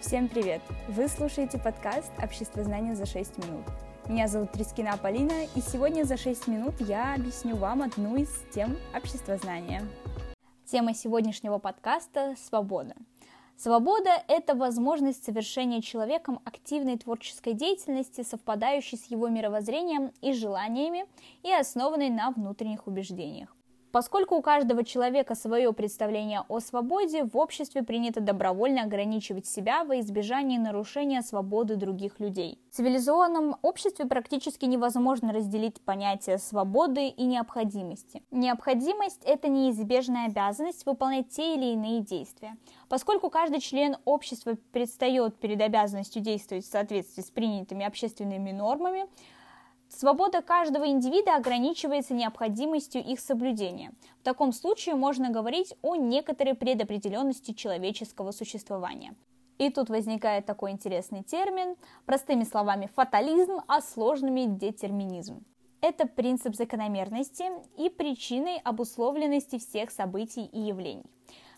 Всем привет! Вы слушаете подкаст «Общество знания за 6 минут». Меня зовут Трискина Полина, и сегодня за 6 минут я объясню вам одну из тем общества знания. Тема сегодняшнего подкаста – свобода. Свобода – это возможность совершения человеком активной творческой деятельности, совпадающей с его мировоззрением и желаниями и основанной на внутренних убеждениях. Поскольку у каждого человека свое представление о свободе, в обществе принято добровольно ограничивать себя во избежание нарушения свободы других людей. В цивилизованном обществе практически невозможно разделить понятия свободы и необходимости. Необходимость – это неизбежная обязанность выполнять те или иные действия. Поскольку каждый член общества предстает перед обязанностью действовать в соответствии с принятыми общественными нормами, Свобода каждого индивида ограничивается необходимостью их соблюдения. В таком случае можно говорить о некоторой предопределенности человеческого существования. И тут возникает такой интересный термин, простыми словами фатализм, а сложными детерминизм. Это принцип закономерности и причиной обусловленности всех событий и явлений.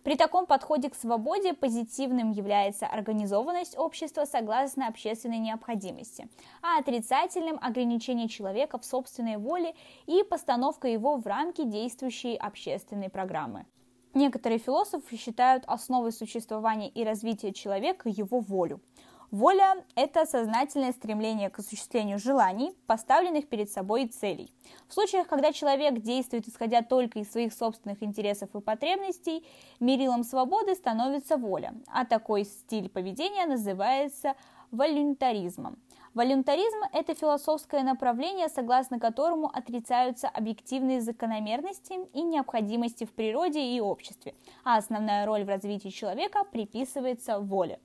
При таком подходе к свободе позитивным является организованность общества согласно общественной необходимости, а отрицательным – ограничение человека в собственной воле и постановка его в рамки действующей общественной программы. Некоторые философы считают основой существования и развития человека его волю. Воля – это сознательное стремление к осуществлению желаний, поставленных перед собой целей. В случаях, когда человек действует исходя только из своих собственных интересов и потребностей, мерилом свободы становится воля, а такой стиль поведения называется волюнтаризмом. Волюнтаризм – это философское направление, согласно которому отрицаются объективные закономерности и необходимости в природе и обществе, а основная роль в развитии человека приписывается воле.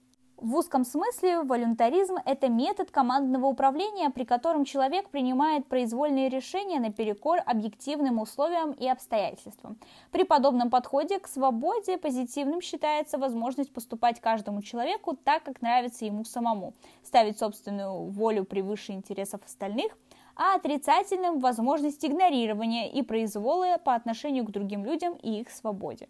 В узком смысле волюнтаризм – это метод командного управления, при котором человек принимает произвольные решения наперекор объективным условиям и обстоятельствам. При подобном подходе к свободе позитивным считается возможность поступать каждому человеку так, как нравится ему самому, ставить собственную волю превыше интересов остальных, а отрицательным – возможность игнорирования и произвола по отношению к другим людям и их свободе.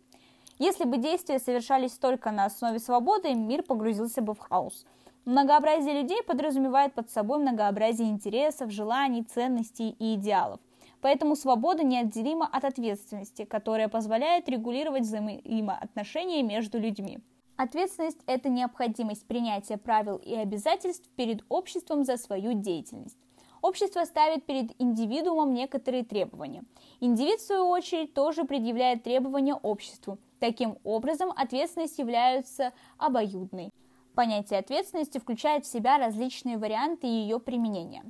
Если бы действия совершались только на основе свободы, мир погрузился бы в хаос. Многообразие людей подразумевает под собой многообразие интересов, желаний, ценностей и идеалов. Поэтому свобода неотделима от ответственности, которая позволяет регулировать взаимоотношения между людьми. Ответственность – это необходимость принятия правил и обязательств перед обществом за свою деятельность. Общество ставит перед индивидуумом некоторые требования. Индивид, в свою очередь, тоже предъявляет требования обществу, Таким образом, ответственность является обоюдной. Понятие ответственности включает в себя различные варианты ее применения.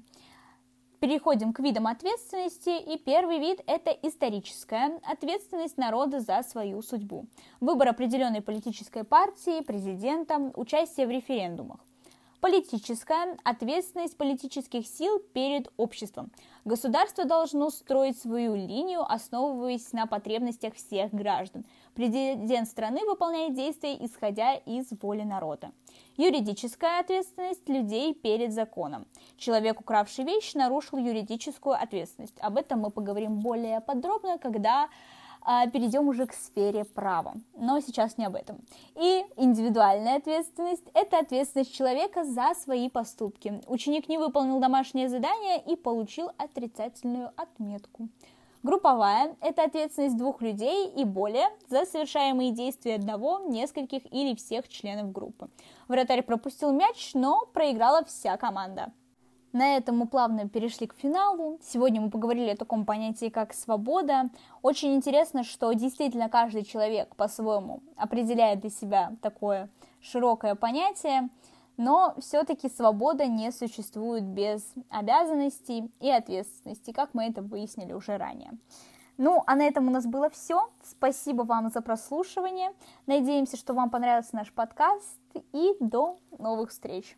Переходим к видам ответственности, и первый вид – это историческая ответственность народа за свою судьбу. Выбор определенной политической партии, президента, участие в референдумах. Политическая ответственность политических сил перед обществом. Государство должно строить свою линию, основываясь на потребностях всех граждан. Президент страны выполняет действия, исходя из воли народа. Юридическая ответственность людей перед законом. Человек, укравший вещь, нарушил юридическую ответственность. Об этом мы поговорим более подробно, когда перейдем уже к сфере права. Но сейчас не об этом. И индивидуальная ответственность – это ответственность человека за свои поступки. Ученик не выполнил домашнее задание и получил отрицательную отметку. Групповая – это ответственность двух людей и более за совершаемые действия одного, нескольких или всех членов группы. Вратарь пропустил мяч, но проиграла вся команда. На этом мы плавно перешли к финалу. Сегодня мы поговорили о таком понятии, как свобода. Очень интересно, что действительно каждый человек по-своему определяет для себя такое широкое понятие, но все-таки свобода не существует без обязанностей и ответственности, как мы это выяснили уже ранее. Ну, а на этом у нас было все. Спасибо вам за прослушивание. Надеемся, что вам понравился наш подкаст и до новых встреч.